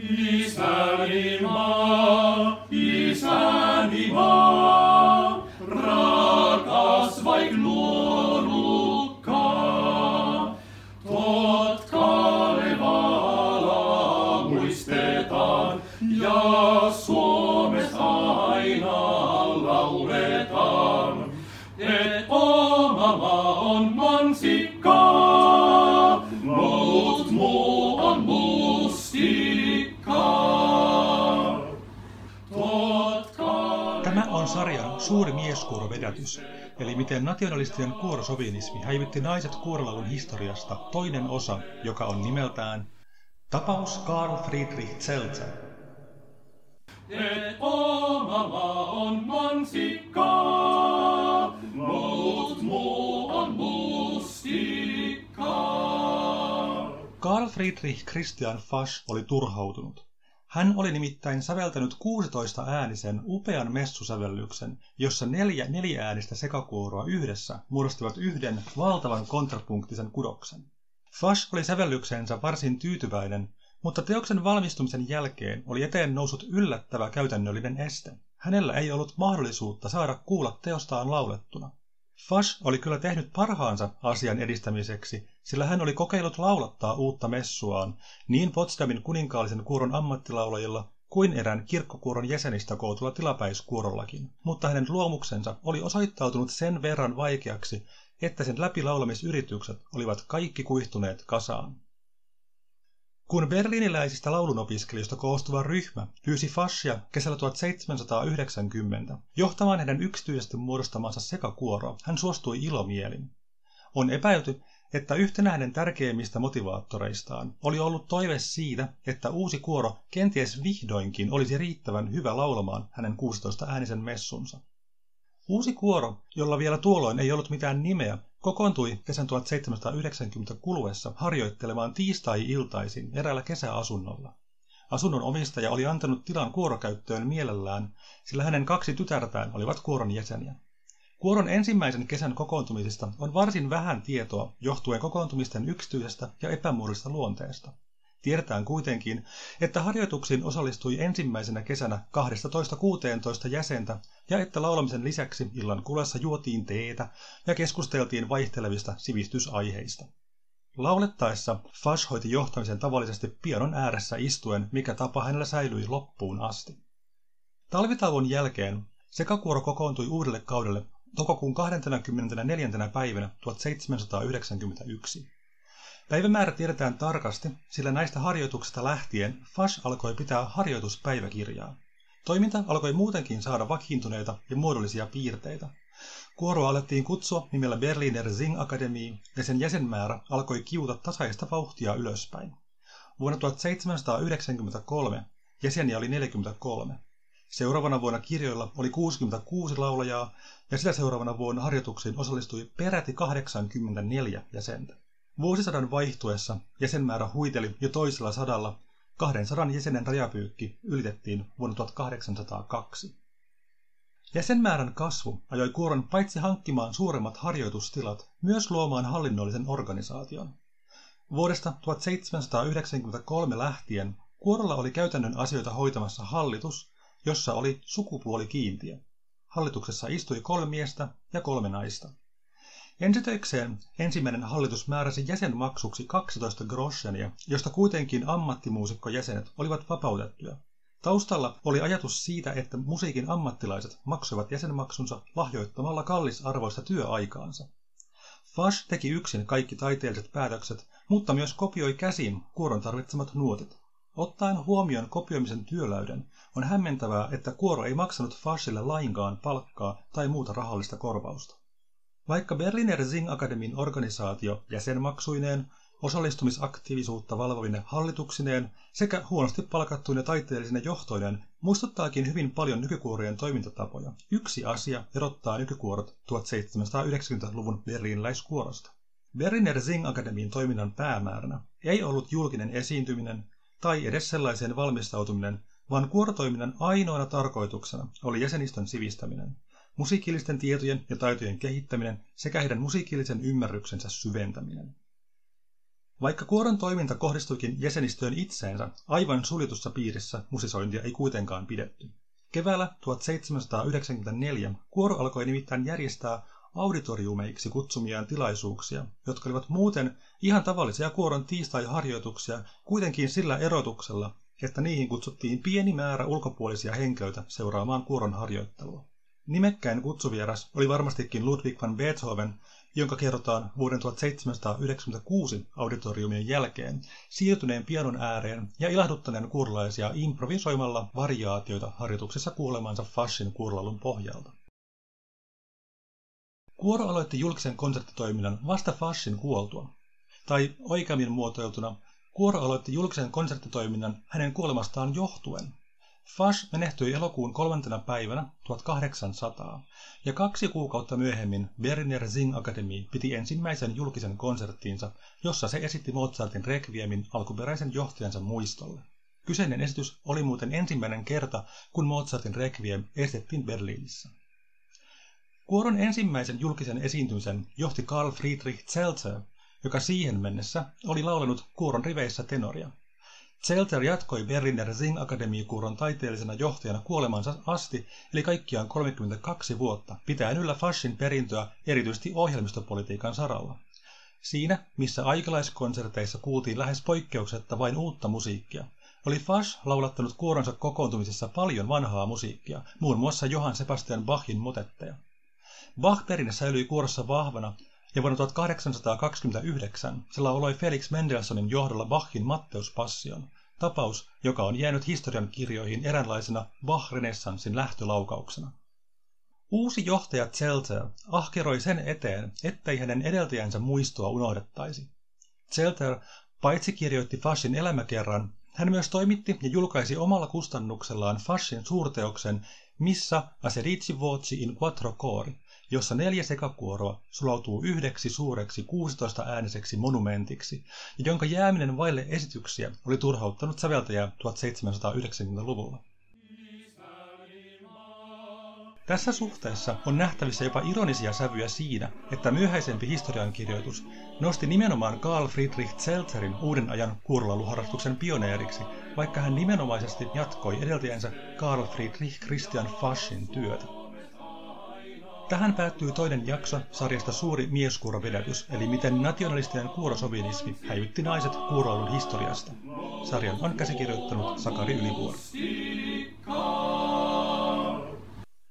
Is animal suuri mieskuorovedätys, eli miten nationalistinen kuorosovinismi häivytti naiset kuorolaulun historiasta toinen osa, joka on nimeltään Tapaus Karl Friedrich Zeltzer. Et oma maa on mansikkaa, muut muu on mustikkaa. Karl Friedrich Christian Fasch oli turhautunut. Hän oli nimittäin säveltänyt 16 äänisen upean messusävellyksen, jossa neljä neliäänistä sekakuoroa yhdessä muodostivat yhden valtavan kontrapunktisen kudoksen. Fasch oli sävellyksensä varsin tyytyväinen, mutta teoksen valmistumisen jälkeen oli eteen noussut yllättävä käytännöllinen este. Hänellä ei ollut mahdollisuutta saada kuulla teostaan laulettuna. Fasch oli kyllä tehnyt parhaansa asian edistämiseksi, sillä hän oli kokeillut laulattaa uutta messuaan niin Potsdamin kuninkaallisen kuoron ammattilaulajilla kuin erään kirkkokuoron jäsenistä kootulla tilapäiskuorollakin, mutta hänen luomuksensa oli osoittautunut sen verran vaikeaksi, että sen läpilaulamisyritykset olivat kaikki kuihtuneet kasaan. Kun berliiniläisistä laulunopiskelijoista koostuva ryhmä pyysi Faschia kesällä 1790 johtamaan heidän yksityisesti muodostamansa sekakuoroa, hän suostui ilomielin. On epäilty, että yhtenä hänen tärkeimmistä motivaattoreistaan oli ollut toive siitä, että uusi kuoro kenties vihdoinkin olisi riittävän hyvä laulamaan hänen 16-äänisen messunsa. Uusi kuoro, jolla vielä tuolloin ei ollut mitään nimeä, kokoontui kesän 1790 kuluessa harjoittelemaan tiistai-iltaisin eräällä kesäasunnolla. Asunnon omistaja oli antanut tilan kuorokäyttöön mielellään, sillä hänen kaksi tytärtään olivat kuoron jäseniä. Kuoron ensimmäisen kesän kokoontumisista on varsin vähän tietoa johtuen kokoontumisten yksityisestä ja epämuodollisesta luonteesta. Tiedetään kuitenkin, että harjoituksiin osallistui ensimmäisenä kesänä 12-16 jäsentä ja että laulamisen lisäksi illan kulessa juotiin teetä ja keskusteltiin vaihtelevista sivistysaiheista. Laulettaessa Fash hoiti johtamisen tavallisesti pianon ääressä istuen, mikä tapa hänellä säilyi loppuun asti. Talvitauon jälkeen sekakuoro kokoontui uudelle kaudelle toukokuun 24. päivänä 1791. Päivämäärä tiedetään tarkasti, sillä näistä harjoituksista lähtien Fash alkoi pitää harjoituspäiväkirjaa. Toiminta alkoi muutenkin saada vakiintuneita ja muodollisia piirteitä. Kuoroa alettiin kutsua nimellä Berliner Sing Akademie ja sen jäsenmäärä alkoi kiuta tasaista vauhtia ylöspäin. Vuonna 1793 jäseniä oli 43. Seuraavana vuonna kirjoilla oli 66 laulajaa ja sitä seuraavana vuonna harjoituksiin osallistui peräti 84 jäsentä. Vuosisadan vaihtuessa jäsenmäärä huiteli jo toisella sadalla, 200 jäsenen rajapyykki ylitettiin vuonna 1802. Jäsenmäärän kasvu ajoi kuoron paitsi hankkimaan suuremmat harjoitustilat, myös luomaan hallinnollisen organisaation. Vuodesta 1793 lähtien kuorolla oli käytännön asioita hoitamassa hallitus, jossa oli sukupuolikiintiö. Hallituksessa istui kolme miestä ja kolme naista. Ensitöikseen ensimmäinen hallitus määräsi jäsenmaksuksi 12 groschenia, josta kuitenkin ammattimuusikkojäsenet olivat vapautettuja. Taustalla oli ajatus siitä, että musiikin ammattilaiset maksoivat jäsenmaksunsa lahjoittamalla kallisarvoista työaikaansa. Fash teki yksin kaikki taiteelliset päätökset, mutta myös kopioi käsin kuoron tarvitsemat nuotit. Ottaen huomioon kopioimisen työläyden, on hämmentävää, että kuoro ei maksanut Fashille lainkaan palkkaa tai muuta rahallista korvausta. Vaikka Berliner Sing Akademin organisaatio jäsenmaksuineen, osallistumisaktiivisuutta valvovine hallituksineen sekä huonosti palkattuine taiteellisine johtoineen muistuttaakin hyvin paljon nykykuorojen toimintatapoja. Yksi asia erottaa nykykuorot 1790-luvun berliiniläiskuorosta. Berliner Sing Akademin toiminnan päämääränä ei ollut julkinen esiintyminen tai edes sellaiseen valmistautuminen, vaan kuorotoiminnan ainoana tarkoituksena oli jäsenistön sivistäminen musiikillisten tietojen ja taitojen kehittäminen sekä heidän musiikillisen ymmärryksensä syventäminen. Vaikka kuoron toiminta kohdistuikin jäsenistöön itseensä, aivan suljetussa piirissä musisointia ei kuitenkaan pidetty. Keväällä 1794 kuoro alkoi nimittäin järjestää auditoriumeiksi kutsumiaan tilaisuuksia, jotka olivat muuten ihan tavallisia kuoron tiistai-harjoituksia, kuitenkin sillä erotuksella, että niihin kutsuttiin pieni määrä ulkopuolisia henkilöitä seuraamaan kuoron harjoittelua. Nimekkäin kutsuvieras oli varmastikin Ludwig van Beethoven, jonka kerrotaan vuoden 1796 auditoriumien jälkeen siirtyneen pianon ääreen ja ilahduttaneen kuurlaisia improvisoimalla variaatioita harjoituksessa kuulemansa Fashin kuurlalun pohjalta. Kuoro aloitti julkisen konserttitoiminnan vasta Fashin kuoltua, tai oikeammin muotoiltuna, Kuoro aloitti julkisen konserttitoiminnan hänen kuolemastaan johtuen. Fash menehtyi elokuun kolmantena päivänä 1800, ja kaksi kuukautta myöhemmin Berliner Sing Academy piti ensimmäisen julkisen konserttiinsa, jossa se esitti Mozartin Requiemin alkuperäisen johtajansa muistolle. Kyseinen esitys oli muuten ensimmäinen kerta, kun Mozartin Requiem estettiin Berliinissä. Kuoron ensimmäisen julkisen esiintymisen johti Karl Friedrich Zelter, joka siihen mennessä oli laulanut kuoron riveissä tenoria. Zelter jatkoi Berliner Sing Akademie-kuuron taiteellisena johtajana kuolemansa asti, eli kaikkiaan 32 vuotta, pitäen yllä Faschin perintöä erityisesti ohjelmistopolitiikan saralla. Siinä, missä aikalaiskonserteissa kuultiin lähes poikkeuksetta vain uutta musiikkia, oli Fasch laulattanut kuoronsa kokoontumisessa paljon vanhaa musiikkia, muun muassa Johann Sebastian Bachin motetteja. Bach-perinne säilyi kuorossa vahvana, ja vuonna 1829 se lauloi Felix Mendelssohnin johdolla Bachin Matteuspassion, tapaus, joka on jäänyt historian kirjoihin eräänlaisena Bach-renessanssin lähtölaukauksena. Uusi johtaja Zelter ahkeroi sen eteen, ettei hänen edeltäjänsä muistoa unohdettaisi. Zelter paitsi kirjoitti Faschin elämäkerran, hän myös toimitti ja julkaisi omalla kustannuksellaan Faschin suurteoksen Missa Aserici Voci in Quattro Cori, jossa neljä sekakuoroa sulautuu yhdeksi suureksi 16-ääniseksi monumentiksi, ja jonka jääminen vaille esityksiä oli turhauttanut säveltäjää 1790-luvulla. Tässä suhteessa on nähtävissä jopa ironisia sävyjä siinä, että myöhäisempi historiankirjoitus nosti nimenomaan Karl Friedrich Zelterin uuden ajan kuurolauluharrastuksen pioneeriksi, vaikka hän nimenomaisesti jatkoi edeltäjänsä Karl Friedrich Christian Faschin työtä. Tähän päättyy toinen jakso sarjasta Suuri mieskuurovedätys, eli miten nationalistinen kuurosovinismi häivytti naiset kuuroilun historiasta. Sarjan on käsikirjoittanut Sakari Ylivuori.